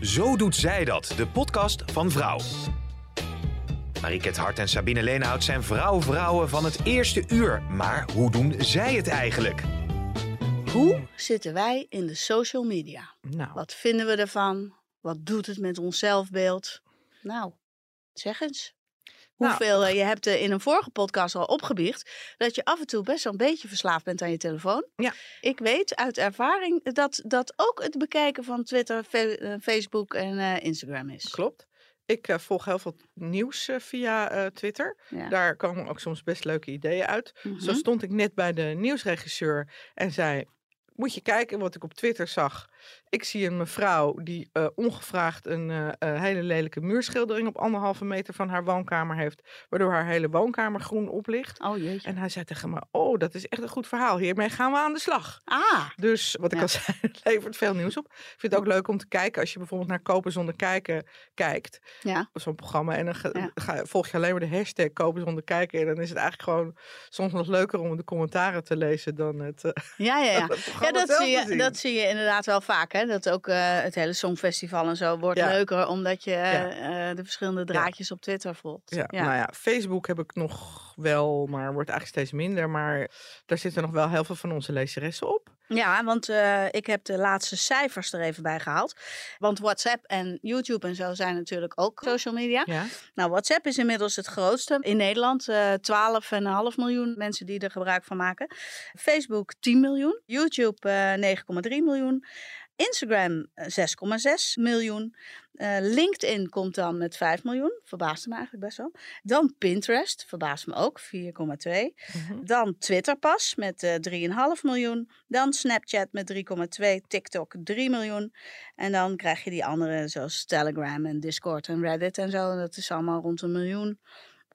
Zo doet zij dat, de podcast van Vrouw. Mariket Hart en Sabine Leenhout zijn vrouw-vrouwen van het eerste uur. Maar hoe doen zij het eigenlijk? Hoe zitten wij in de social media? Nou, Wat vinden we ervan? Wat doet het met ons zelfbeeld? Nou, zeg eens. Nou, Hoeveel, eh, je hebt eh, in een vorige podcast al opgebiecht dat je af en toe best wel een beetje verslaafd bent aan je telefoon. Ja. Ik weet uit ervaring dat dat ook het bekijken van Twitter, eh, Facebook en Instagram is. klopt. Ik volg heel veel nieuws via Twitter. Ja. Daar komen ook soms best leuke ideeën uit. Zo Mhm. stond ik net bij de nieuwsregisseur en zei: Moet je kijken wat ik op Twitter zag. Ik zie een mevrouw die eh, ongevraagd een eh, eh, hele lelijke muurschildering op anderhalve meter van haar woonkamer heeft. Waardoor haar hele woonkamer groen oplicht. Oh jeetje. En hij zei tegen me: Oh, dat is echt een goed verhaal. Hiermee gaan we aan de slag. Ah, Dus wat ik Ja. al zei, het levert veel nieuws op. Ik vind het ook leuk om te kijken als je bijvoorbeeld naar Kopen zonder kijken kijkt. ja. Zo'n programma. En dan ga, Ja. ga- volg je alleen maar de hashtag Kopen zonder kijken. En dan is het eigenlijk gewoon soms nog leuker om de commentaren te lezen dan het, Ja, ja, ja. Ja, dat zie, je, dat zie je inderdaad wel vaak. Hè? Dat ook eh, het hele Songfestival en zo wordt Ja. leuker omdat je eh, Ja. eh, de verschillende draadjes op Twitter volgt. Ja, nou ja, Facebook heb ik nog wel, maar wordt eigenlijk steeds minder. Maar daar zitten nog wel heel veel van onze lezeressen op. Ja, want ik heb de laatste cijfers er even bij gehaald. Want WhatsApp en YouTube en zo zijn natuurlijk ook social media. Ja. Nou, WhatsApp is inmiddels het grootste in Nederland. eh 12,5 miljoen mensen die er gebruik van maken. Facebook 10 miljoen. YouTube eh 9,3 miljoen. Instagram eh, 6,6 miljoen. Eh, LinkedIn komt dan met 5 miljoen. Verbaasde me eigenlijk best wel. Dan Pinterest, verbaast me ook, 4,2. Mhm. Dan Twitter pas met eh 3,5 miljoen. Dan Snapchat met 3,2. TikTok 3 miljoen. En dan krijg je die andere zoals Telegram en Discord en Reddit en zo. Dat is allemaal rond een miljoen.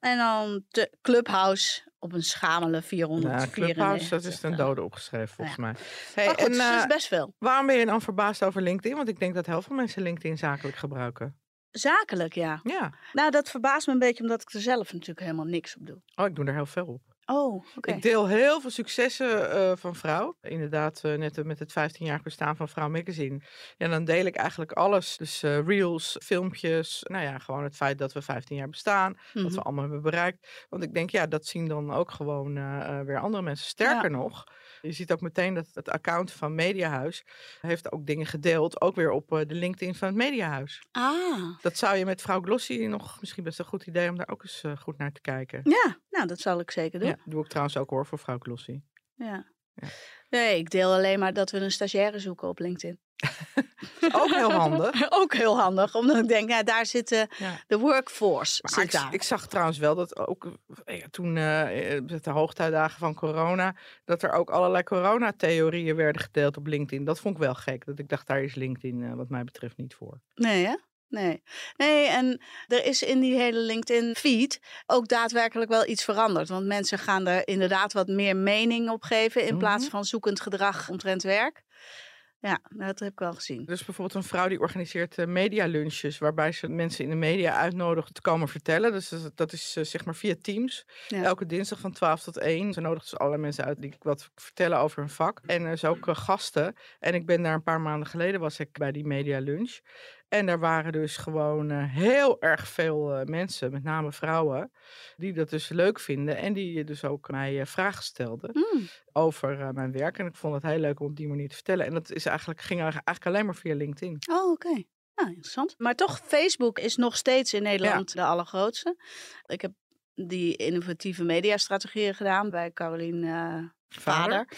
En dan Clubhouse op een schamele 400. Ja, dat is ten dode opgeschreven volgens mij. Hey, Maar goed, en, is eh, best veel. waarom ben je dan verbaasd over LinkedIn? Want ik denk dat heel veel mensen LinkedIn zakelijk gebruiken. Zakelijk, ja. Ja. Nou, dat verbaast me een beetje omdat ik er zelf natuurlijk helemaal niks op doe. Oh, ik doe er heel veel op. Oh, oké. Ik deel heel veel successen eh, van Vrouw. Inderdaad, eh, net met het 15-jarig bestaan van Vrouw Magazine. Ja, dan deel ik eigenlijk alles. Dus eh, reels, filmpjes. Nou ja, gewoon het feit dat we 15 jaar bestaan. Wat Mhm. we allemaal hebben bereikt. Want ik denk, ja, dat zien dan ook gewoon eh, eh, weer andere mensen. Sterker nog, je ziet ook meteen dat het account van Mediahuis heeft ook dingen gedeeld. Ook weer op eh, de LinkedIn van het Mediahuis. Ah, Dat zou je met Vrouw Glossy nog misschien best een goed idee om daar ook eens eh, goed naar te kijken. ja. Nou, dat zal ik zeker doen. Ja, doe ik trouwens ook hoor voor Vrouw Glossy. Ja. Ja. Nee, ik deel alleen maar dat we een stagiaire zoeken op LinkedIn. Ook heel handig. Ook heel handig, omdat ik denk, ja, daar zit de, Ja. de workforce. Zit ik, daar. ik zag trouwens wel dat ook eh, ja, toen met de hoogtijdagen van corona, dat er ook allerlei coronatheorieën werden gedeeld op LinkedIn. Dat vond ik wel gek. Dat ik dacht, daar is LinkedIn wat mij betreft niet voor. Nee, hè? Nee. Nee, en er is in die hele LinkedIn-feed ook daadwerkelijk wel iets veranderd. Want mensen gaan er inderdaad wat meer mening op geven in plaats Mhm. van zoekend gedrag omtrent werk. Ja, dat heb ik wel gezien. Dus bijvoorbeeld een vrouw die organiseert eh, medialunches, waarbij ze mensen in de media uitnodigt te komen vertellen. Dus dat is, dat is eh, zeg maar via Teams. Ja. Elke dinsdag van 12 tot 1. Ze nodigt dus allerlei mensen uit die wat vertellen over hun vak. En er is ook eh, gasten. En ik ben daar een paar maanden geleden was ik bij die media lunch. En daar waren dus gewoon eh, heel erg veel eh, mensen, met name vrouwen, die dat dus leuk vinden. En die dus ook mij eh, vragen stelden Hmm. over mijn werk. En ik vond het heel leuk om op die manier te vertellen. En dat is eigenlijk, ging eigenlijk alleen maar via LinkedIn. Oh, oké. Nou, interessant. Maar toch, Facebook is nog steeds in Nederland de allergrootste. Ik heb die innovatieve mediastrategieën gedaan bij Carolien eh, Vader.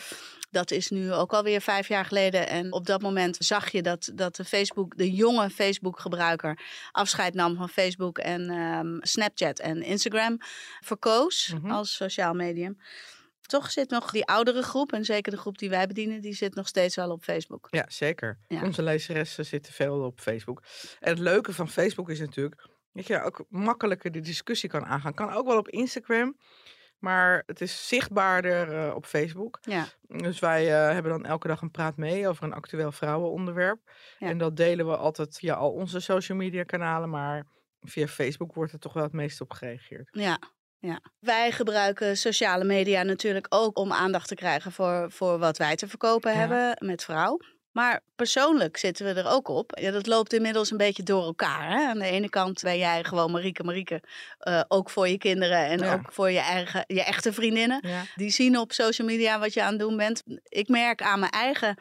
Dat is nu ook alweer vijf jaar geleden. En op dat moment zag je dat, dat de, Facebook, de jonge Facebook-gebruiker afscheid nam van Facebook en ehm, Snapchat en Instagram verkoos Mhm. als sociaal medium. toch zit nog die oudere groep, en zeker de groep die wij bedienen, die zit nog steeds wel op Facebook. Ja, zeker. Ja. Onze lezeressen zitten veel op Facebook. En het leuke van Facebook is natuurlijk dat je ook makkelijker de discussie kan aangaan. Kan ook wel op Instagram, maar het is zichtbaarder eh, op Facebook. Ja, Dus wij eh, hebben dan elke dag een praat mee over een actueel vrouwenonderwerp. Ja. En dat delen we altijd via al onze social media kanalen, maar via Facebook wordt er toch wel het meest op gereageerd. ja. Ja. Wij gebruiken sociale media natuurlijk ook om aandacht te krijgen voor, voor wat wij te verkopen Ja. hebben met vrouw. Maar persoonlijk zitten we er ook op. Ja, dat loopt inmiddels een beetje door elkaar. Hè? Aan de ene kant ben jij gewoon Marieke Marieke. eh, ook voor je kinderen en Ja. ook voor je, eigen, je echte vriendinnen. Ja. Die zien op social media wat je aan het doen bent. Ik merk aan mijn eigen,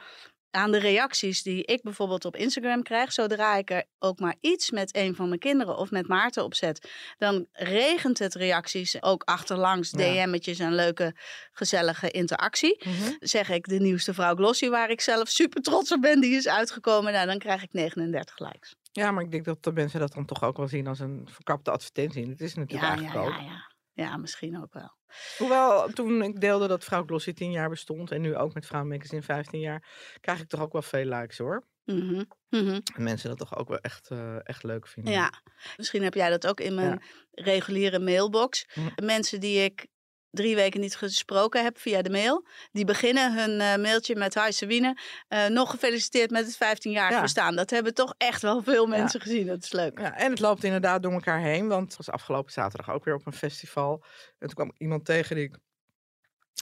aan de reacties die ik bijvoorbeeld op Instagram krijg. Zodra ik er ook maar iets met een van mijn kinderen of met Maarten op zet. Dan regent het reacties ook achterlangs. DM'tjes en leuke gezellige interactie. Mhm. Zeg ik de nieuwste vrouw Glossy waar ik zelf super trots op ben. Die is uitgekomen. Nou, dan krijg ik 39 likes. Ja, maar ik denk dat de mensen dat dan toch ook wel zien als een verkapte advertentie. Het is natuurlijk Ja, ja, ja. Ja, misschien ook wel. Hoewel, toen ik deelde dat Vrouw Glossy 10 jaar bestond en nu ook met Vrouw Magazine 15 jaar, krijg ik toch ook wel veel likes hoor. Mhm, mhm. En mensen dat toch ook wel echt, eh, echt leuk vinden. Ja, misschien heb jij dat ook in mijn reguliere mailbox. Hm. Mensen die ik drie weken niet gesproken heb via de mail, die beginnen hun eh, mailtje met Hi Sabine, eh, nog gefeliciteerd met het 15-jarig Ja. bestaan. Dat hebben toch echt wel veel mensen gezien. Dat is leuk. Ja, en het loopt inderdaad door elkaar heen, want het was afgelopen zaterdag ook weer op een festival. En toen kwam iemand tegen die ik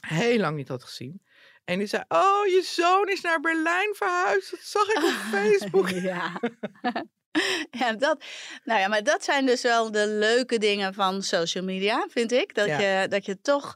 heel lang niet had gezien. En die zei, oh, je zoon is naar Berlijn verhuisd. Dat zag ik op Facebook. ja. Ja, dat, nou ja, maar dat zijn dus wel de leuke dingen van social media, vind ik. Dat, Ja. je, dat je toch,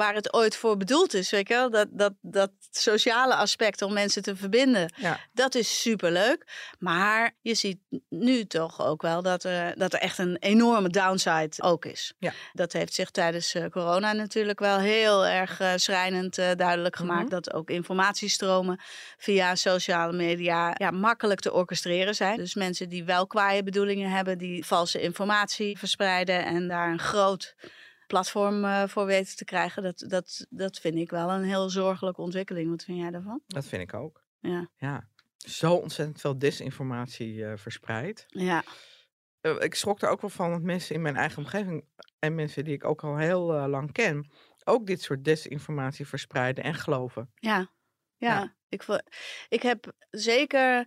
waar het ooit voor bedoeld is, weet je wel, dat, dat, dat sociale aspect om mensen te verbinden, Ja. dat is superleuk. Maar je ziet nu toch ook wel dat er, dat er echt een enorme downside ook is. Ja. Dat heeft zich tijdens eh, corona natuurlijk wel heel erg eh, schrijnend eh, duidelijk gemaakt. Mhm. Dat ook informatiestromen via sociale media ja, makkelijk te orchestreren zijn. Dus mensen die wel kwaaie bedoelingen hebben, die valse informatie verspreiden en daar een groot platform eh, voor weten te krijgen. Dat, dat, dat vind ik wel een heel zorgelijke ontwikkeling. Wat vind jij daarvan? Dat vind ik ook. Ja. Ja. Zo ontzettend veel desinformatie eh, verspreid. Ja. Eh, ik schrok er ook wel van dat mensen in mijn eigen omgeving en mensen die ik ook al heel lang ken, ook dit soort desinformatie verspreiden en geloven. Ja, ja. Ja. Ik, ik heb zeker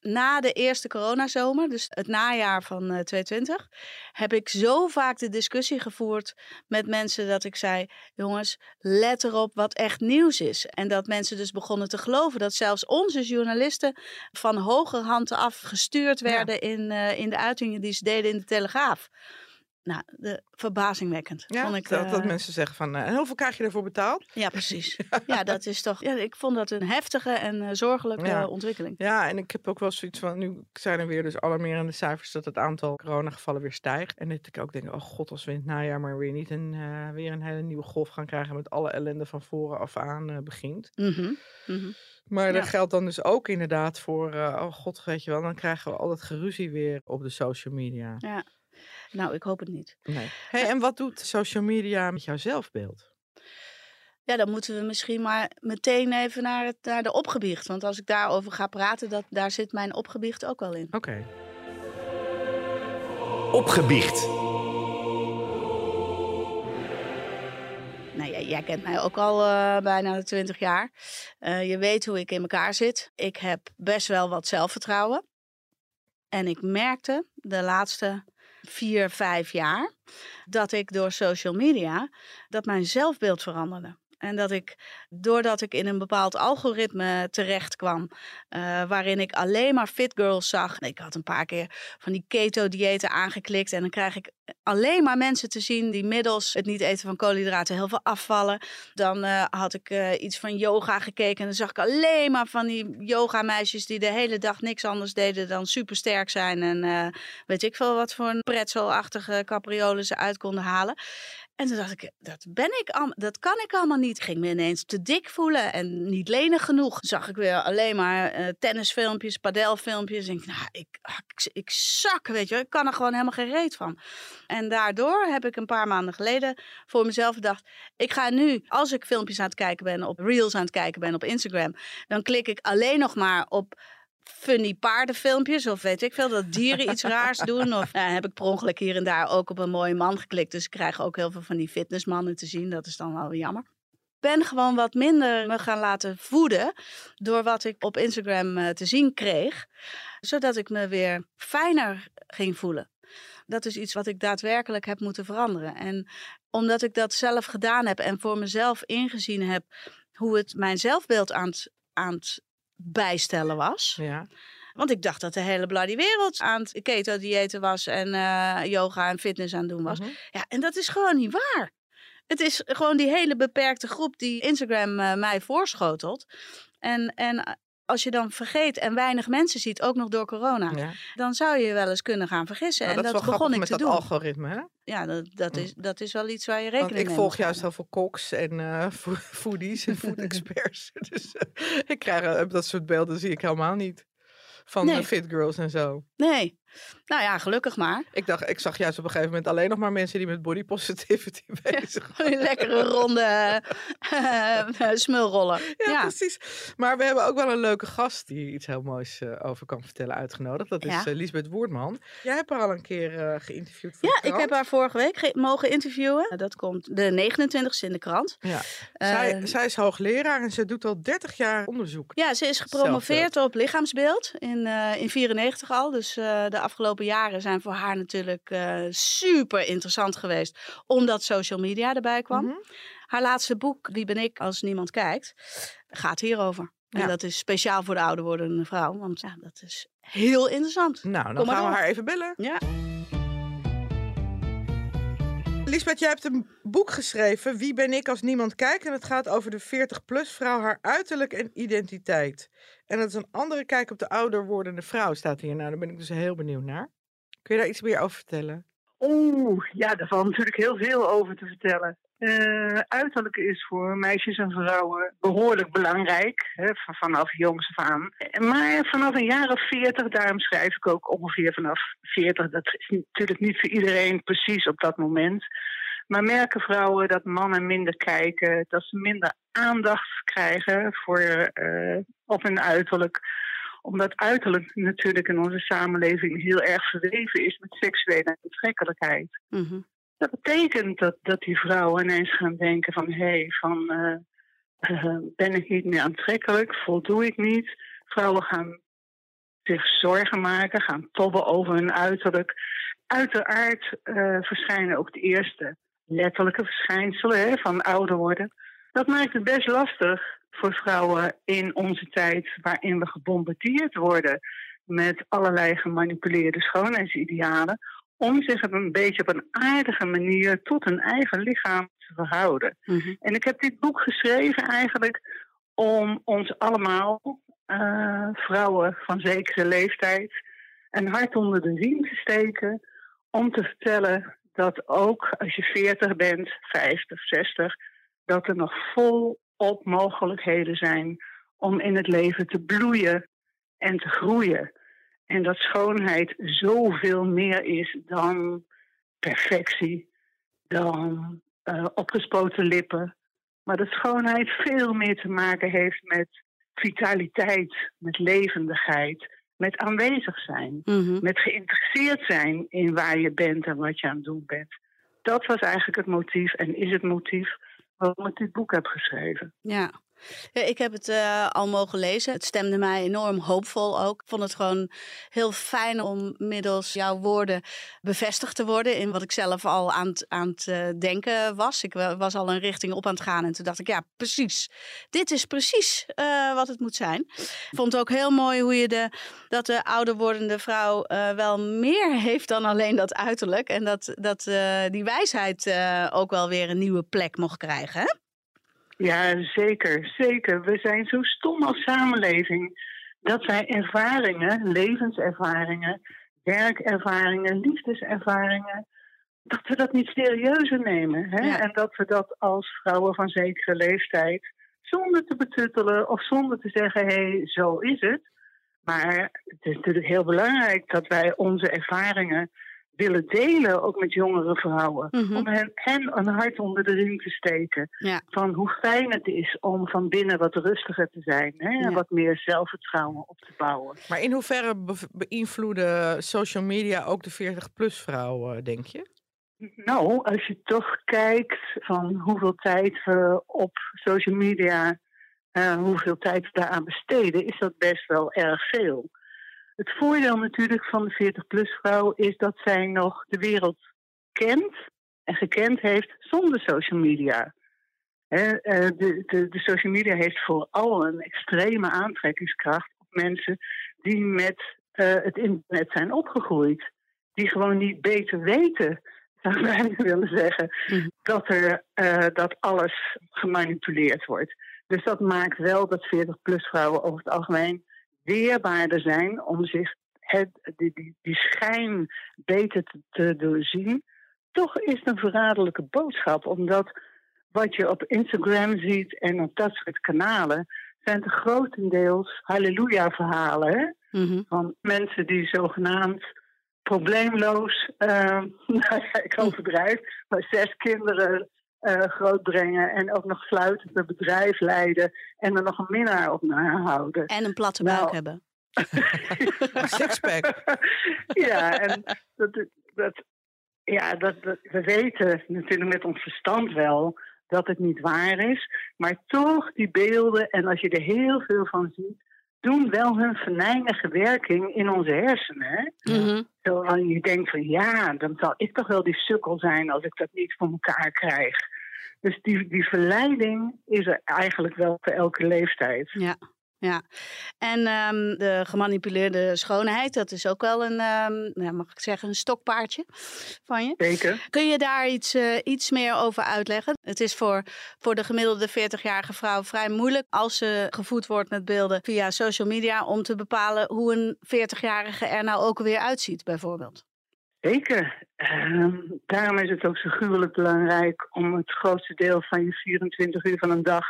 na de eerste coronazomer, dus het najaar van eh 2020, heb ik zo vaak de discussie gevoerd met mensen dat ik zei: jongens, let erop wat echt nieuws is. En dat mensen dus begonnen te geloven dat zelfs onze journalisten van hoger hand af gestuurd Ja. werden in, eh, in de uitingen die ze deden in de Telegraaf. Nou, de, verbazingwekkend. Ja, vond ik, dat, dat eh, mensen zeggen van, en hoeveel krijg je ervoor betaald? ja, precies. Ja, dat is toch. Ja, ik vond dat een heftige en eh, zorgelijke Ja. ontwikkeling. Ja, en ik heb ook wel zoiets van, nu zijn er weer dus alarmerende cijfers dat het aantal coronagevallen weer stijgt. En dat ik ook denk, oh god, als we in het najaar maar weer niet een, weer een hele nieuwe golf gaan krijgen met alle ellende van voren af aan begint. Mhm, mhm. Maar Ja. dat geldt dan dus ook inderdaad voor, oh god, weet je wel, dan krijgen we al dat geruzie weer op de social media. Ja. Nou, ik hoop het niet. Nee. Hey, en wat doet social media met jouw zelfbeeld? Ja, dan moeten we misschien maar meteen even naar, het, naar de opgebiecht. Want als ik daarover ga praten, dat, daar zit mijn opgebiecht ook wel in. Oké. Opgebiecht. Nou, jij, jij kent mij ook al eh, bijna 20 jaar. Eh, je weet hoe ik in elkaar zit. Ik heb best wel wat zelfvertrouwen. En ik merkte de laatste vier, vijf jaar dat ik door social media dat mijn zelfbeeld veranderde. En dat ik, doordat ik in een bepaald algoritme terecht kwam, eh, waarin ik alleen maar fit girls zag. Ik had een paar keer van die keto-diëten aangeklikt. En dan krijg ik alleen maar mensen te zien die middels het niet eten van koolhydraten heel veel afvallen. Dan eh, had ik eh, iets van yoga gekeken. En dan zag ik alleen maar van die yoga-meisjes die de hele dag niks anders deden dan supersterk zijn. En weet ik veel wat voor een pretzelachtige capriolen ze uit konden halen. En toen dacht ik, dat ben ik al, dat kan ik allemaal niet. Ging me ineens te dik voelen en niet lenig genoeg. Zag ik weer alleen maar uh, tennisfilmpjes, padelfilmpjes. En ik, nou, ik, ah, ik, ik zak, weet je, ik kan er gewoon helemaal geen reet van. En daardoor heb ik een paar maanden geleden voor mezelf gedacht, ik ga nu, als ik filmpjes aan het kijken ben, op reels aan het kijken ben op Instagram, dan klik ik alleen nog maar op funny paardenfilmpjes of weet ik veel, dat dieren iets raars doen. Of nou, heb ik per ongeluk hier en daar ook op een mooie man geklikt. Dus ik krijg ook heel veel van die fitnessmannen te zien. Dat is dan wel weer jammer. Ik ben gewoon wat minder me gaan laten voeden door wat ik op Instagram eh, te zien kreeg. Zodat ik me weer fijner ging voelen. Dat is iets wat ik daadwerkelijk heb moeten veranderen. En omdat ik dat zelf gedaan heb en voor mezelf ingezien heb hoe het mijn zelfbeeld aan het, aan het bijstellen was. Ja. Want ik dacht dat de hele bloody wereld aan het keto-diëten was en uh, yoga en fitness aan het doen was. Mhm. Ja, en dat is gewoon niet waar. Het is gewoon die hele beperkte groep die Instagram uh, mij voorschotelt. En, en eh, als je dan vergeet en weinig mensen ziet, ook nog door corona, ja. dan zou je wel eens kunnen gaan vergissen. Nou, en dat, dat, is wel begon ik met te dat doen. algoritme, hè? Ja, dat, dat, is, dat is wel iets waar je Want rekening ik mee volg moet juist heel veel koks en fo- foodies en food experts. dus eh, ik krijg eh, dat soort beelden zie ik helemaal niet. Van Nee. fit girls en zo. Nee. Nou ja, gelukkig maar. Ik dacht, ik zag juist op een gegeven moment alleen nog maar mensen die met body positivity bezig waren. Lekkere ronde uh, smulrollen. Ja, Ja. precies. Maar we hebben ook wel een leuke gast die iets heel moois eh, over kan vertellen uitgenodigd. Dat is Ja. eh, Lisbeth Woerdman. Jij hebt haar al een keer eh, geïnterviewd voor Ja, ik heb haar vorige week ge- mogen interviewen. Dat komt de 29e in de krant. Ja. Eh, zij, zij is hoogleraar en ze doet al 30 jaar onderzoek. ja, ze is gepromoveerd op lichaamsbeeld in, eh in 94 al. Dus eh, de afgelopen jaren zijn voor haar natuurlijk eh, super interessant geweest. Omdat social media erbij kwam. Mhm. Haar laatste boek, Wie ben ik als niemand kijkt, gaat hierover. Ja. En dat is speciaal voor de ouder wordende vrouw. Want ja, dat is heel interessant. Nou, dan Kom gaan we haar even bellen. Ja. Lisbeth, jij hebt een boek geschreven, Wie ben ik als niemand kijkt? En het gaat over de 40-plus vrouw, haar uiterlijk en identiteit. En dat is een andere kijk op de ouder wordende vrouw, staat hier. Nou, daar ben ik dus heel benieuwd naar. Kun je daar iets meer over vertellen? Oeh, ja, daar valt natuurlijk heel veel over te vertellen. Eh, uiterlijk is voor meisjes en vrouwen behoorlijk belangrijk, hè, vanaf jongs af aan. Maar vanaf een jaar of veertig, daarom schrijf ik ook ongeveer vanaf veertig, dat is natuurlijk niet voor iedereen precies op dat moment. Maar merken vrouwen dat mannen minder kijken, dat ze minder aandacht krijgen voor, eh, op hun uiterlijk omdat uiterlijk natuurlijk in onze samenleving heel erg verweven is met seksuele aantrekkelijkheid. Mhm. Dat betekent dat, dat die vrouwen ineens gaan denken van... hé, hey, van, eh, eh, ben ik niet meer aantrekkelijk? Voldoe ik niet? Vrouwen gaan zich zorgen maken, gaan tobben over hun uiterlijk. Uiteraard eh, verschijnen ook de eerste letterlijke verschijnselen hè, van ouder worden. Dat maakt het best lastig voor vrouwen in onze tijd... waarin we gebombardeerd worden met allerlei gemanipuleerde schoonheidsidealen om zich op een beetje op een aardige manier tot hun eigen lichaam te verhouden. Mhm. En ik heb dit boek geschreven eigenlijk om ons allemaal, eh, vrouwen van zekere leeftijd, een hart onder de riem te steken. Om te vertellen dat ook als je 40 bent, 50, 60, dat er nog volop mogelijkheden zijn om in het leven te bloeien en te groeien. En dat schoonheid zoveel meer is dan perfectie, dan eh, opgespoten lippen. Maar dat schoonheid veel meer te maken heeft met vitaliteit, met levendigheid, met aanwezig zijn, Mhm. met geïnteresseerd zijn in waar je bent en wat je aan het doen bent. Dat was eigenlijk het motief en is het motief waarom ik dit boek heb geschreven. Ja. Ik heb het eh, al mogen lezen. Het stemde mij enorm hoopvol ook. Ik vond het gewoon heel fijn om middels jouw woorden bevestigd te worden in wat ik zelf al aan het, aan eh, denken was. Ik wa- was al een richting op aan het gaan en toen dacht ik, ja, precies. Dit is precies eh, wat het moet zijn. Ik vond het ook heel mooi hoe je de, dat de ouder wordende vrouw wel meer heeft dan alleen dat uiterlijk. En dat, dat die wijsheid ook wel weer een nieuwe plek mocht krijgen. Hè? Ja, zeker, zeker. We zijn zo stom als samenleving dat wij ervaringen, levenservaringen, werkervaringen, liefdeservaringen dat we dat niet serieuzer nemen. Hè? Ja. En dat we dat als vrouwen van zekere leeftijd, zonder te betuttelen of zonder te zeggen, hé, hey, zo is het. Maar het is natuurlijk heel belangrijk dat wij onze ervaringen willen delen, ook met jongere vrouwen. Mhm. Om hen, hen een hart onder de riem te steken. Ja. Van hoe fijn het is om van binnen wat rustiger te zijn. Hè? En wat meer zelfvertrouwen op te bouwen. Maar in hoeverre be- beïnvloeden social media ook de 40-plus vrouwen, denk je? Nou, als je toch kijkt van hoeveel tijd we op social media, eh, hoeveel tijd we daaraan besteden, is dat best wel erg veel. Het voordeel natuurlijk van de 40-plus vrouw is dat zij nog de wereld kent en gekend heeft zonder social media. Eh, de, de, de social media heeft vooral een extreme aantrekkingskracht op mensen die met eh, het internet zijn opgegroeid. Die gewoon niet beter weten, zou ik bijna willen zeggen, Mhm. dat, er, eh, dat alles gemanipuleerd wordt. Dus dat maakt wel dat 40-plus vrouwen over het algemeen weerbaarder zijn om zich het, die, die, die schijn beter te, te doorzien. Toch is het een verraderlijke boodschap, omdat wat je op Instagram ziet en op dat soort kanalen, zijn het grotendeels halleluja-verhalen. Mhm. van mensen die zogenaamd probleemloos, eh, nou ja, ik overdrijf, maar zes kinderen eh, grootbrengen en ook nog fluitend een bedrijf leiden en er nog een minnaar op nahouden. En een platte Nou, buik hebben. Sixpack. ja, en dat, dat, ja, dat, dat, we weten natuurlijk met ons verstand wel dat het niet waar is. Maar toch, die beelden, en als je er heel veel van ziet, doen wel hun venijnige werking in onze hersenen. Zo van je denkt van ja, dan zal ik toch wel die sukkel zijn als ik dat niet voor elkaar krijg. Dus die, die verleiding is er eigenlijk wel voor elke leeftijd. Ja. Ja, en ehm, de gemanipuleerde schoonheid, dat is ook wel een, ehm, ja, mag ik zeggen, een stokpaardje van je. Zeker. Kun je daar iets, eh, iets meer over uitleggen? Het is voor, voor de gemiddelde 40-jarige vrouw vrij moeilijk als ze gevoed wordt met beelden via social media om te bepalen hoe een 40-jarige er nou ook weer uitziet, bijvoorbeeld. Zeker. Ehm, daarom is het ook zo gruwelijk belangrijk om het grootste deel van je 24 uur van een dag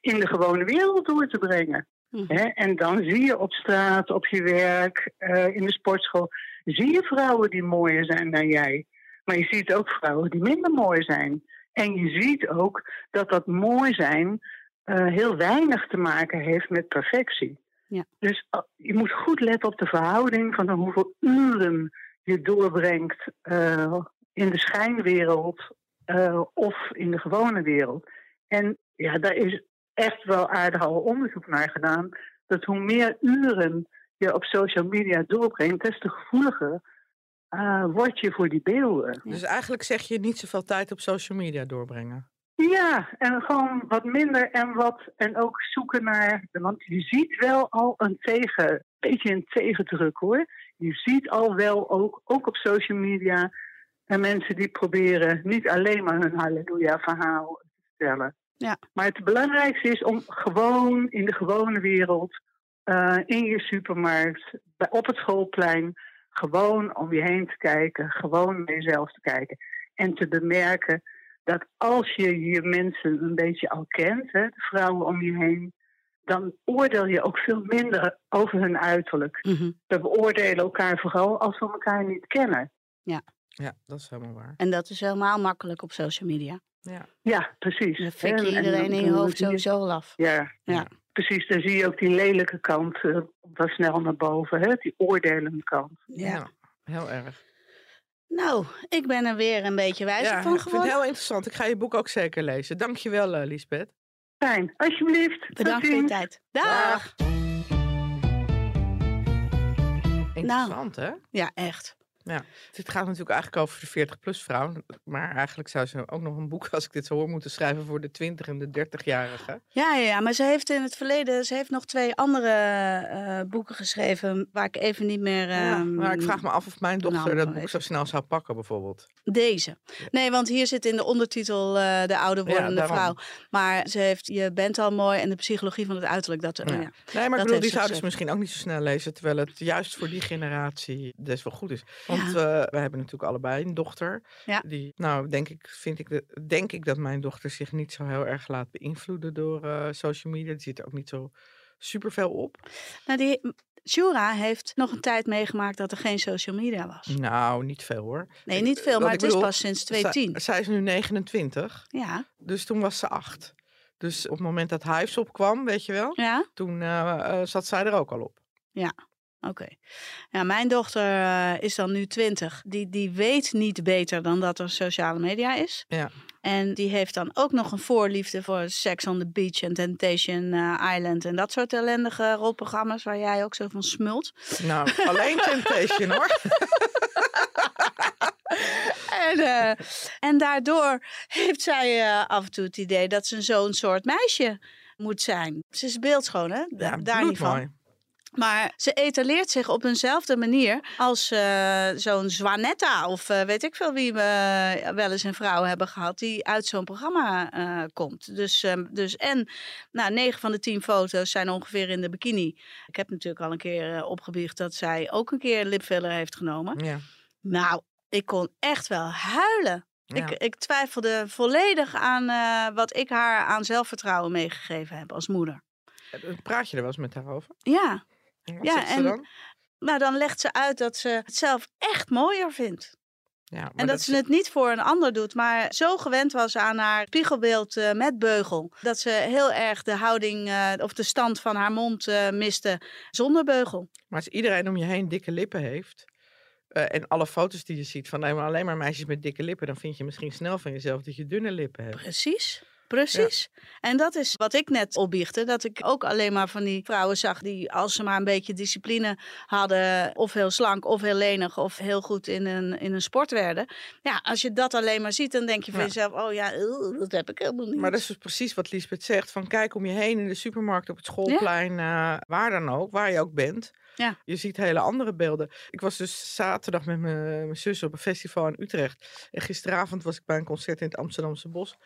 in de gewone wereld door te brengen. Mhm. En dan zie je op straat, op je werk, eh, in de sportschool, zie je vrouwen die mooier zijn dan jij. Maar je ziet ook vrouwen die minder mooi zijn. En je ziet ook dat dat mooi zijn eh, heel weinig te maken heeft met perfectie. Ja. Dus uh, je moet goed letten op de verhouding van hoeveel uren je doorbrengt in de schijnwereld of in de gewone wereld. En ja, daar is echt wel aardig onderzoek naar gedaan. Dat hoe meer uren je op social media doorbrengt, des te gevoeliger uh, word je voor die beelden. Dus eigenlijk zeg je niet zoveel tijd op social media doorbrengen. Ja, en gewoon wat minder en wat en ook zoeken naar. Want je ziet wel al een tegen, beetje een tegendruk hoor. Je ziet al wel ook, ook op social media, en mensen die proberen niet alleen maar hun halleluja verhaal te vertellen. Ja. Maar het belangrijkste is om gewoon in de gewone wereld, uh, in je supermarkt, bij, op het schoolplein, gewoon om je heen te kijken, gewoon naar jezelf te kijken. En te bemerken dat als je je mensen een beetje al kent, hè, de vrouwen om je heen, dan oordeel je ook veel minder over hun uiterlijk. Mm -hmm. We beoordelen elkaar vooral als we elkaar niet kennen. Ja. Ja, dat is helemaal waar. En dat is helemaal makkelijk op social media. Ja, ja precies. Dan fik je iedereen in je hoofd sowieso al af. Ja, ja. precies. Dan zie je ook die lelijke kant uh, wel snel naar boven, hè? die oordelende kant. Ja. ja heel erg. Nou, ik ben er weer een beetje wijzer ja, van ik geworden. vind het heel interessant. Ik ga je boek ook zeker lezen. Dankjewel, uh, Lisbeth. Fijn, alsjeblieft. Bedankt voor je tijd. Dag. Dag. Interessant, nou, hè? Ja, echt. Ja, dit gaat natuurlijk eigenlijk over de 40-plus vrouw. Maar eigenlijk zou ze ook nog een boek, als ik dit zo hoor, moeten schrijven voor de 20 en de 30-jarigen. Ja, ja, ja, maar ze heeft in het verleden, ze heeft nog twee andere uh, boeken geschreven waar ik even niet meer. Uh, ja, maar ik vraag me af of mijn dochter nou, dat boek zo snel zou pakken, bijvoorbeeld. Deze. Nee, want hier zit in de ondertitel uh, De ouder wordende ja, vrouw. Maar ze heeft Je bent al mooi en de psychologie van het uiterlijk. Dat, ja. Ja. Nee, maar ik bedoel, die zouden ze misschien ook niet zo snel lezen. Terwijl het juist voor die generatie best wel goed is. Want Ja. eh, we hebben natuurlijk allebei een dochter. Ja. Die, nou, denk ik, vind ik, de, denk ik dat mijn dochter zich niet zo heel erg laat beïnvloeden door eh, social media. Die zit er ook niet zo super veel op. Nou, die, Shura heeft nog een tijd meegemaakt dat er geen social media was. Nou, niet veel hoor. Nee, niet veel, maar het is pas sinds zij- 2010. Zij is nu 29, Ja, dus toen was ze acht. Dus op het moment dat Hives opkwam, weet je wel, ja, toen eh, zat zij er ook al op. oké. Ja, mijn dochter eh, is dan nu 20. Die, die weet niet beter dan dat er sociale media is. Ja. En die heeft dan ook nog een voorliefde voor Sex on the Beach en Temptation eh, Island en dat soort ellendige rolprogramma's waar jij ook zo van smult. Nou, alleen Temptation hoor. En, eh, en daardoor heeft zij af en toe het idee dat ze zo'n soort meisje moet zijn. Ze is beeldschoon, hè? Da- Ja, daar niet van. Maar ze etaleert zich op eenzelfde manier als eh, zo'n Zwanetta of eh, weet ik veel wie we wel eens een vrouw hebben gehad die uit zo'n programma eh, komt. Dus, ehm, dus en nou, 9 van de 10 foto's zijn ongeveer in de bikini. Ik heb natuurlijk al een keer opgebiecht dat zij ook een keer lipfiller heeft genomen. Ja. Nou, ik kon echt wel huilen. Ja. Ik, ik twijfelde volledig aan wat ik haar aan zelfvertrouwen meegegeven heb als moeder. Praat je er wel eens met haar over? Ja, En Wat Ja, en- dan? nou dan legt ze uit dat ze het zelf echt mooier vindt. Ja, maar En dat, ze het niet voor een ander doet, maar zo gewend was aan haar spiegelbeeld eh, met beugel. Dat ze heel erg de houding eh, of de stand van haar mond eh, miste zonder beugel. Maar als iedereen om je heen dikke lippen heeft. en alle foto's die je ziet van alleen maar, alleen maar meisjes met dikke lippen. dan vind je misschien snel van jezelf dat je dunne lippen hebt. Precies. Precies. En dat is wat ik net opbiechte. Dat ik ook alleen maar van die vrouwen zag die als ze maar een beetje discipline hadden. Of heel slank of heel lenig of heel goed in een, in een sport werden. Ja, als je dat alleen maar ziet dan denk je van Ja. jezelf. Oh ja, uh, dat heb ik helemaal niet. Maar dat is dus precies wat Lisbeth zegt. Van kijk om je heen in de supermarkt, op het schoolplein, eh, waar dan ook, waar je ook bent. Ja. Je ziet hele andere beelden. Ik was dus zaterdag met mijn zus op een festival in Utrecht. En gisteravond was ik bij een concert in het Amsterdamse Bos.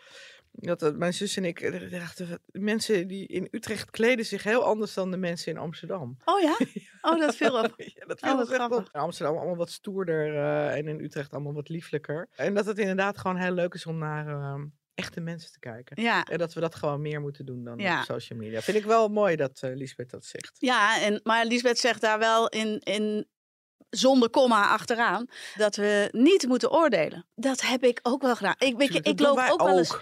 Dat, eh, mijn zus en ik eh, dachten, mensen die in Utrecht kleden zich heel anders dan de mensen in Amsterdam. Oh ja? Oh, dat viel op. Ja, dat Oh, viel echt op. In Amsterdam allemaal wat stoerder eh, en in Utrecht allemaal wat lieflijker. En dat het inderdaad gewoon heel leuk is om naar ehm, echte mensen te kijken. Ja. En dat we dat gewoon meer moeten doen dan Ja. op social media. Vind ik wel mooi dat eh Lisbeth dat zegt. Ja, en, maar Lisbeth zegt daar wel in, in zonder komma achteraan dat we niet moeten oordelen. Dat heb ik ook wel gedaan. Ik, weet ik doen loop ook wel eens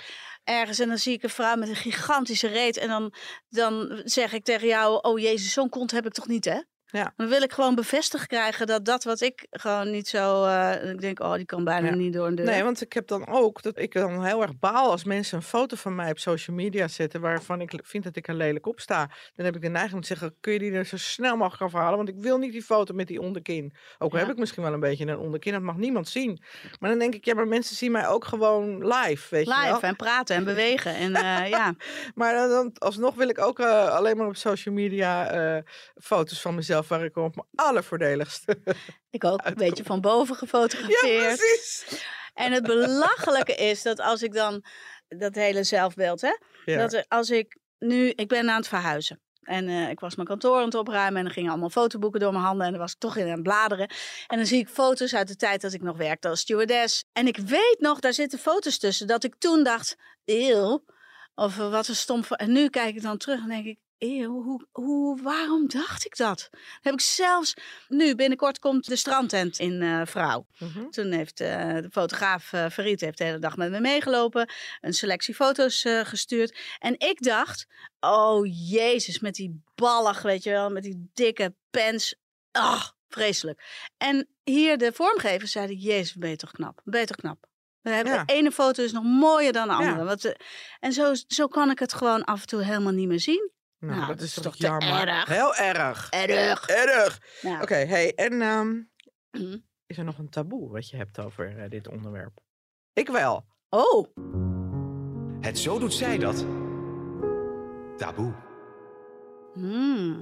ergens en dan zie ik een vrouw met een gigantische reet en dan, dan zeg ik tegen jou, oh jezus, zo'n kont heb ik toch niet hè? Ja. Dan wil ik gewoon bevestigd krijgen dat dat wat ik gewoon niet zo, eh, ik denk, oh die kan bijna Ja. niet door een deur. Nee, want ik heb dan ook dat ik dan heel erg baal als mensen een foto van mij op social media zetten waarvan ik vind dat ik er lelijk op sta. Dan heb ik de neiging om te zeggen, kun je die er zo snel mogelijk afhalen? Want ik wil niet die foto met die onderkin. Ook Ja. heb ik misschien wel een beetje een onderkin, dat mag niemand zien. Maar dan denk ik, ja, maar mensen zien mij ook gewoon live, weet je wel. Live en praten en bewegen en eh, ja. Maar dan, alsnog wil ik ook eh, alleen maar op social media foto's van mezelf waar ik op mijn allervoordeligste. Ik ook een beetje van boven ja, gefotografeerd. precies. En het belachelijke is dat als ik dan dat hele zelfbeeld, hè, Ja. dat er- als ik nu, ik ben aan het verhuizen. En eh, ik was mijn kantoor aan het opruimen en er gingen allemaal fotoboeken door mijn handen. En dan was ik toch in aan het bladeren. En dan zie ik foto's uit de tijd dat ik nog werkte als stewardess. En ik weet nog, daar zitten foto's tussen, dat ik toen dacht, eeuw. Of wat een stom. En nu kijk ik dan terug en denk ik, eeuw, hoe, hoe, waarom dacht ik dat? Heb ik zelfs, nu binnenkort komt de strandtent in eh, Vrouw. Mhm. Toen heeft eh, de fotograaf uh, Farid heeft de hele dag met me meegelopen. Een selectie foto's gestuurd. En ik dacht, oh jezus, met die ballig, weet je wel. Met die dikke pens. Ach, vreselijk. En hier de vormgevers zeiden, jezus, toch knap. Toch knap. We hebben, Ja. De ene foto is nog mooier dan de andere. Want, eh, en zo, zo kan ik het gewoon af en toe helemaal niet meer zien. Nou, Nou, dat dat is is toch toch te jammer. erg. Heel erg. Erg. Erg. Nou, Oké, hey, en ehm, mhm. is er nog een taboe wat je hebt over eh, dit onderwerp? Ik wel. Oh, Het Zo Doet Zij Dat. Taboe. hmm.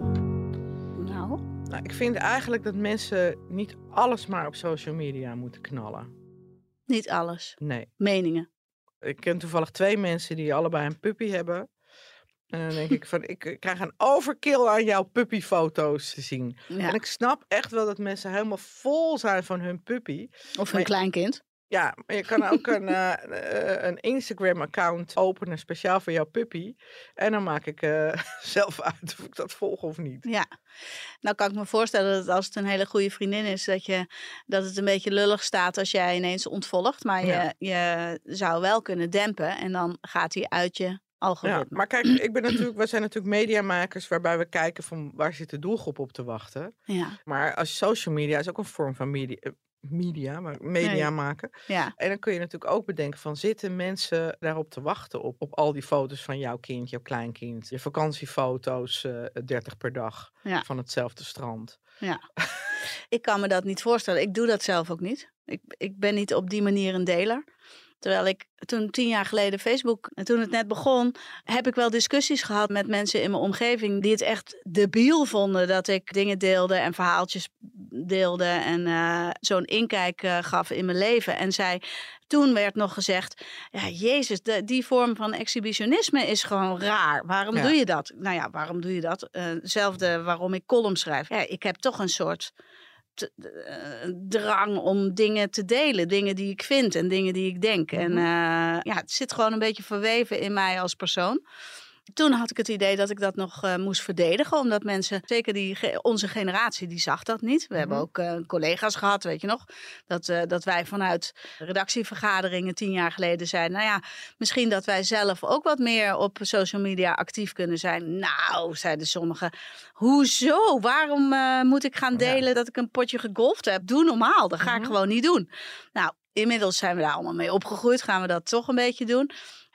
nou, Nou, ik vind eigenlijk dat mensen niet alles maar op social media moeten knallen. niet alles. Nee. Meningen. Ik ken toevallig twee mensen die allebei een puppy hebben. En dan denk ik van, ik ik krijg een overkill aan jouw puppyfoto's te zien. Ja. En ik snap echt wel dat mensen helemaal vol zijn van hun puppy. Of maar- een kleinkind. Ja, maar je kan ook een, eh, eh, een Instagram-account openen speciaal voor jouw puppy. En dan maak ik eh, zelf uit of ik dat volg of niet. Ja, nou kan ik me voorstellen dat als het een hele goede vriendin is, dat, je, dat het een beetje lullig staat als jij ineens ontvolgt. Maar Ja. je, je zou wel kunnen dempen en dan gaat hij uit je Ja, algoritme. maar kijk, ik ben natuurlijk, we zijn natuurlijk mediamakers waarbij we kijken van waar zit de doelgroep op te wachten. Ja, Maar als social media is ook een vorm van media, eh, media, maar media Nee. maken. ja, En dan kun je natuurlijk ook bedenken van zitten mensen daarop te wachten op, op al die foto's van jouw kind, jouw kleinkind, je vakantiefoto's, eh 30 per dag Ja. van hetzelfde strand. ja. ik kan me dat niet voorstellen. Ik doe dat zelf ook niet. Ik, ik ben niet op die manier een deler. Terwijl ik toen tien jaar geleden Facebook, en toen het net begon, heb ik wel discussies gehad met mensen in mijn omgeving die het echt debiel vonden dat ik dingen deelde en verhaaltjes deelde en eh, zo'n inkijk eh, gaf in mijn leven. En zij, toen werd nog gezegd, ja jezus, de- die vorm van exhibitionisme is gewoon raar. Waarom Ja. doe je dat? Nou ja, waarom doe je dat? Eh, Hetzelfde waarom ik columns schrijf. Ja, ik heb toch een soort drang om dingen te delen. Dingen die ik vind en dingen die ik denk. En Mhm. eh, ja, het zit gewoon een beetje verweven in mij als persoon. Toen had ik het idee dat ik dat nog eh, moest verdedigen. Omdat mensen, zeker die, ge- onze generatie, die zag dat niet. We hebben Mhm. ook eh, collega's gehad, weet je nog. Dat, eh, dat wij vanuit redactievergaderingen tien jaar geleden zeiden... nou ja, misschien dat wij zelf ook wat meer op social media actief kunnen zijn. Nou, zeiden sommigen, hoezo? Waarom moet ik gaan Ja. delen dat ik een potje gegolfd heb? Doe normaal, dat ga ik Mhm. gewoon niet doen. Nou, inmiddels zijn we daar allemaal mee opgegroeid. Gaan we dat toch een beetje doen.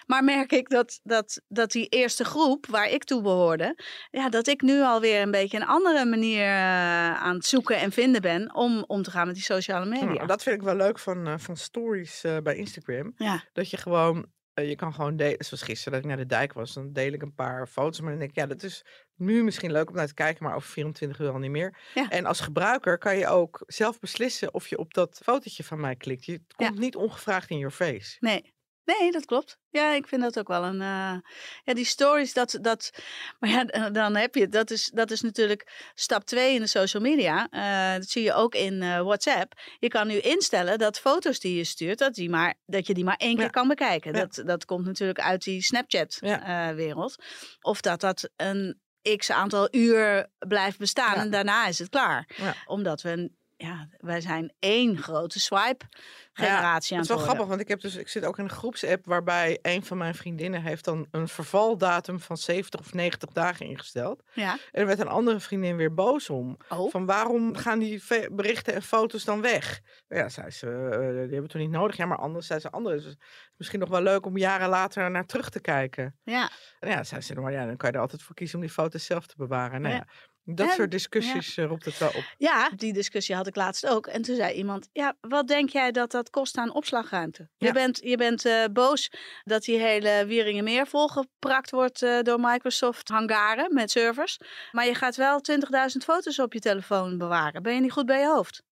Maar merk ik dat, dat, dat die eerste groep waar ik toe behoorde, ja, dat ik nu alweer een beetje een andere manier eh, aan het zoeken en vinden ben om om te gaan met die sociale media. Ja, dat vind ik wel leuk van, eh, van stories eh, bij Instagram. Ja, Dat je gewoon, je kan gewoon delen. Zoals gisteren dat ik naar de dijk was, dan deel ik een paar foto's. Maar dan denk ik, ja, dat is nu misschien leuk om naar te kijken, maar over 24 uur al niet meer. Ja. En als gebruiker kan je ook zelf beslissen of je op dat fotootje van mij klikt. Je Ja. komt niet ongevraagd in your face. nee. Nee, dat klopt. Ja, ik vind dat ook wel een. eh, ja, die stories, dat, dat. Maar ja, dan heb je. Dat is, dat is natuurlijk stap 2 in de social media. Eh, dat zie je ook in eh, WhatsApp. Je kan nu instellen dat foto's die je stuurt, dat, die maar, dat je die maar één keer kan bekijken. Ja. Dat, dat komt natuurlijk uit die Ja. Snapchat-wereld. of dat dat een x aantal uur blijft bestaan en daarna is het klaar. Omdat we. Ja, wij zijn één grote swipe-generatie Ja, aan Het het is wel worden. grappig, want ik, heb dus, ik zit ook in een groepsapp waarbij een van mijn vriendinnen heeft dan een vervaldatum van 70 of 90 dagen ingesteld. Ja. En er werd een andere vriendin weer boos om. Oh. Van waarom gaan die berichten en foto's dan weg? Ja, zei ze, eh, die hebben we toch niet nodig? Ja, maar anders, zei ze, anders. is misschien nog wel leuk om jaren later naar terug te kijken. Ja. En ja, zei ze, maar ja, dan kan je er altijd voor kiezen om die foto's zelf te bewaren. Nou Ja. ja, dat En- soort discussies eh, roept het wel op. Ja, die discussie had ik laatst ook. En toen zei iemand, ja, wat denk jij dat dat kost aan opslagruimte? Je bent, je bent eh, boos dat die hele Wieringenmeer volgeprakt wordt eh, door Microsoft hangaren met servers. Maar je gaat wel 20.000 foto's op je telefoon bewaren. Ben je niet goed bij je hoofd?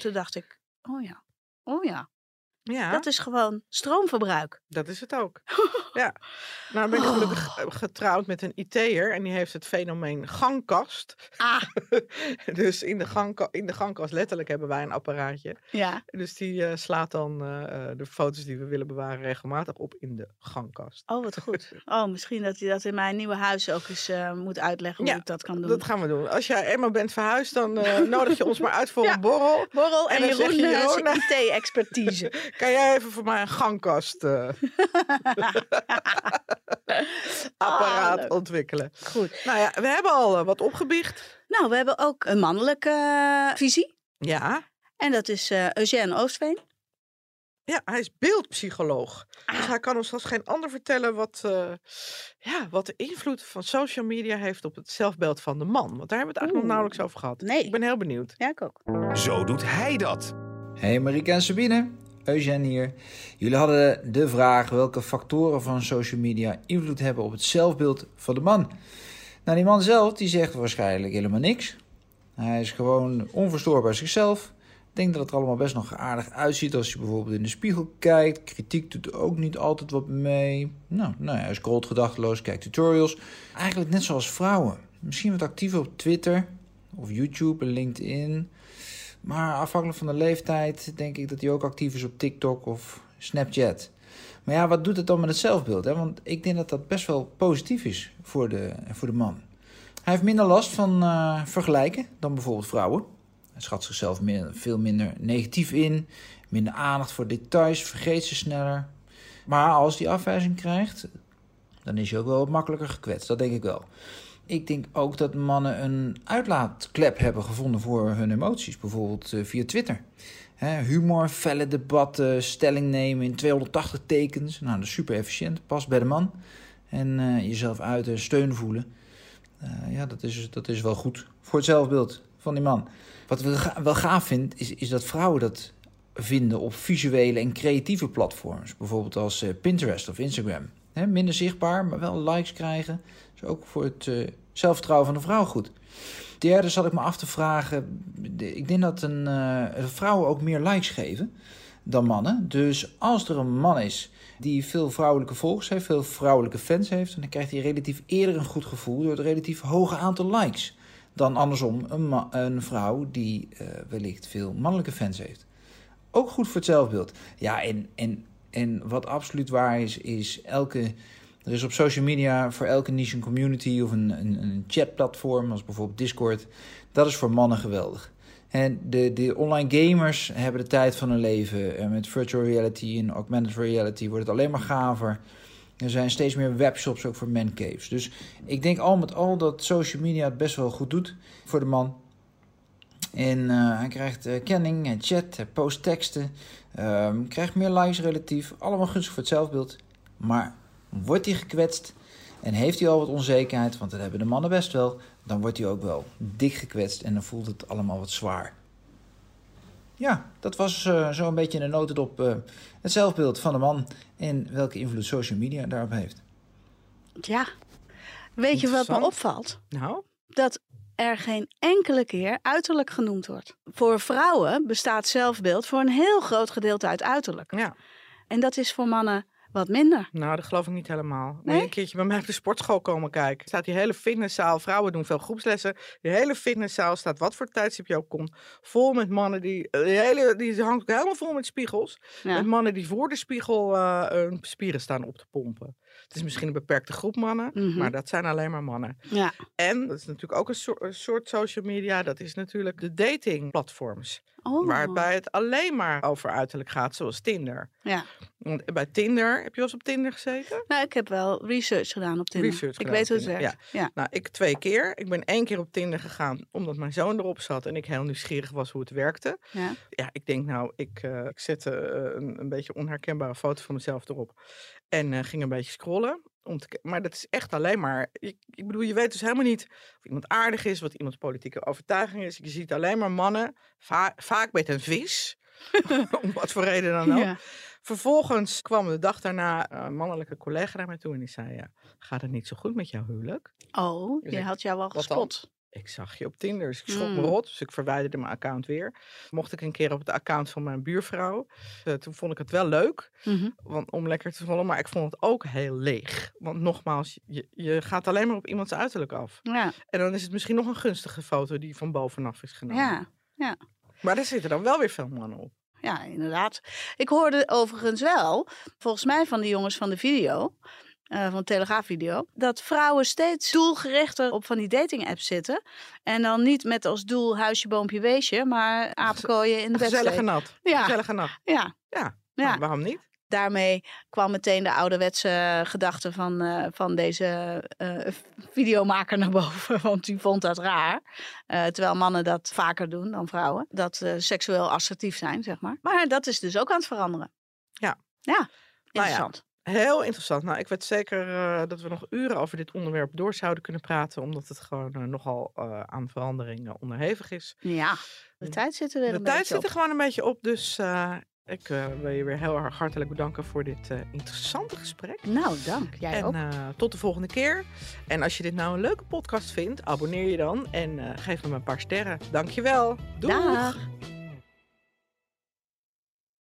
Toen dacht ik, oh ja, oh ja, Ja, dat is gewoon stroomverbruik. Dat is het ook. ja. Nou ben ik gelukkig eh, getrouwd met een IT'er en die heeft het fenomeen gangkast. Ah, dus in de, gangka- in de gangkast letterlijk hebben wij een apparaatje. ja. Dus die eh, slaat dan eh, de foto's die we willen bewaren regelmatig op in de gangkast. Oh, wat goed. Oh, misschien dat hij dat in mijn nieuwe huis ook eens moet uitleggen hoe Ja, ik dat kan doen. Dat gaan we doen. Als jij eenmaal bent verhuisd, dan nodig je ons maar uit voor Ja. een borrel. Borrel en, En Jeroen, je, Jeroen, IT-expertise. Kan jij even voor mij een gangkast eh, apparaat Ah, ontwikkelen? Goed. Nou ja, we hebben al eh, wat opgebiecht. Nou, we hebben ook een mannelijke eh, visie. Ja. En dat is eh Eugène Oostveen. Ja, hij is beeldpsycholoog. Dus Ah. hij kan ons als geen ander vertellen wat, eh, ja, wat de invloed van social media heeft op het zelfbeeld van de man. Want daar hebben we het eigenlijk nog nauwelijks over gehad. Nee. Ik ben heel benieuwd. Ja, ik ook. Zo doet hij dat. Hey Marieke en Sabine, Eugène hier. Jullie hadden de vraag welke factoren van social media invloed hebben op het zelfbeeld van de man. Nou, die man zelf die zegt waarschijnlijk helemaal niks. Hij is gewoon onverstoorbaar zichzelf, denk dat het er allemaal best nog aardig uitziet als je bijvoorbeeld in de spiegel kijkt. Kritiek doet ook niet altijd wat mee. Nou, nou ja, hij scrolt gedachteloos, kijkt tutorials. Eigenlijk net zoals vrouwen. Misschien wat actiever op Twitter of YouTube LinkedIn. Maar afhankelijk van de leeftijd denk ik dat hij ook actief is op TikTok of Snapchat. Maar ja, wat doet het dan met het zelfbeeld? Hè? Want ik denk dat dat best wel positief is voor de, voor de man. Hij heeft minder last van uh, vergelijken dan bijvoorbeeld vrouwen. Hij schat zichzelf veel minder negatief in, minder aandacht voor details, vergeet ze sneller. Maar als hij afwijzing krijgt, dan is hij ook wel wat makkelijker gekwetst. Dat denk ik wel. Ik denk ook dat mannen een uitlaatklep hebben gevonden voor hun emoties, bijvoorbeeld uh, via Twitter. Humor, felle debatten, stelling nemen in 280 tekens. Nou, dat is super efficiënt, past bij de man. En uh, jezelf uiten, steun voelen. Uh, ja, dat is, dat is wel goed voor het zelfbeeld van die man. Wat ik wel gaaf vind, is, is dat vrouwen dat vinden op visuele en creatieve platforms. Bijvoorbeeld als Pinterest of Instagram. Minder zichtbaar, maar wel likes krijgen. Is ook voor het uh, zelfvertrouwen van de vrouw goed. Derde zat ik me af te vragen. Ik denk dat een, uh, vrouwen ook meer likes geven dan mannen. Dus als er een man is die veel vrouwelijke volgers heeft, veel vrouwelijke fans heeft, dan krijgt hij relatief eerder een goed gevoel door het relatief hoge aantal likes. Dan andersom een, een vrouw die uh, wellicht veel mannelijke fans heeft. Ook goed voor het zelfbeeld. Ja, en, en, en wat absoluut waar is, is elke. Er is op social media voor elke niche een community of een, een, een chatplatform, als bijvoorbeeld Discord. Dat is voor mannen geweldig. En de, de online gamers hebben de tijd van hun leven. En met virtual reality en augmented reality wordt het alleen maar gaver. Er zijn steeds meer webshops ook voor mancaves. Dus ik denk al met al dat social media het best wel goed doet voor de man. En uh, hij krijgt uh, kenning, hij chat, post teksten, um, krijgt meer likes relatief. Allemaal gunstig voor het zelfbeeld. Maar wordt hij gekwetst en heeft hij al wat onzekerheid, want dat hebben de mannen best wel, dan wordt hij ook wel dik gekwetst en dan voelt het allemaal wat zwaar. Ja, dat was uh, zo een beetje een notendop uh, het zelfbeeld van de man en welke invloed social media daarop heeft. Ja, weet je wat me opvalt? Nou? Dat er geen enkele keer uiterlijk genoemd wordt. Voor vrouwen bestaat zelfbeeld voor een heel groot gedeelte uit uiterlijk. Ja. En dat is voor mannen wat minder. Nou, dat geloof ik niet helemaal. Nee? een keertje bij mij op de sportschool komen kijken. Er staat die hele fitnesszaal. Vrouwen doen veel groepslessen. Die hele fitnesszaal staat, wat voor tijdstip je ook komt, vol met mannen die... Die, hele, die hangt ook helemaal vol met spiegels. Ja. Met mannen die voor de spiegel eh, hun spieren staan op te pompen. Het is misschien een beperkte groep mannen, Mhm. maar dat zijn alleen maar mannen. Ja. En, dat is natuurlijk ook een soort, een soort social media, dat is natuurlijk de datingplatforms. Oh. Waarbij het alleen maar over uiterlijk gaat, zoals Tinder. Ja. Want bij Tinder, heb je wel eens op Tinder gezeten? Nou, ik heb wel research gedaan op Tinder. Research ik weet hoe het werkt. Ja. Nou, ik twee keer. Ik ben één keer op Tinder gegaan omdat mijn zoon erop zat en ik heel nieuwsgierig was hoe het werkte. Ja. Ja, ik denk nou, ik, eh, ik zette eh, een, een beetje onherkenbare foto van mezelf erop en eh, ging een beetje scrollen. Om te, maar dat is echt alleen maar. Ik, ik bedoel, je weet dus helemaal niet of iemand aardig is, wat iemands politieke overtuiging is. Je ziet alleen maar mannen, va- vaak met een vis. om wat voor reden dan ook. Ja. Vervolgens kwam de dag daarna een mannelijke collega naar mij toe en die zei: ja, Gaat het niet zo goed met jouw huwelijk? Oh, Dus je had jou wel gespot. Ik zag je op Tinder, dus ik schrok me Mm. rot. Dus ik verwijderde mijn account weer. Mocht ik een keer op het account van mijn buurvrouw. Eh, toen vond ik het wel leuk want, om lekker te volgen, maar ik vond het ook heel leeg. Want nogmaals, je, je gaat alleen maar op iemands uiterlijk af. Ja. En dan is het misschien nog een gunstige foto die van bovenaf is genomen. Ja. Maar daar zitten dan wel weer veel mannen op. ja, inderdaad. Ik hoorde overigens wel, volgens mij van de jongens van de video, eh, van de Telegraafvideo, dat vrouwen steeds doelgerichter op van die dating apps zitten. En dan niet met als doel huisje, boompje, weesje, maar aapkooien in de Gezellige bedstee. nat. Ja. Gezellige nat. Ja, Ja. Ja. Nou, waarom niet? daarmee kwam meteen de ouderwetse gedachte van, eh, van deze eh, videomaker naar boven. Want die vond dat raar. Terwijl mannen dat vaker doen dan vrouwen. Dat ze seksueel assertief zijn, zeg maar. Maar dat is dus ook aan het veranderen. Ja. Ja, Nou ja, interessant. Heel interessant. Nou, ik weet zeker eh, dat we nog uren over dit onderwerp door zouden kunnen praten. Omdat het gewoon eh, nogal eh, aan verandering onderhevig is. Ja, de tijd zit er weer De een tijd beetje zit er op. gewoon een beetje op. Dus ik wil je weer heel erg hartelijk bedanken voor dit interessante gesprek. Nou, dank. Jij en ook. tot de volgende keer. En als je dit nou een leuke podcast vindt, abonneer je dan en geef hem een paar sterren. Dankjewel. Doeg! Dag.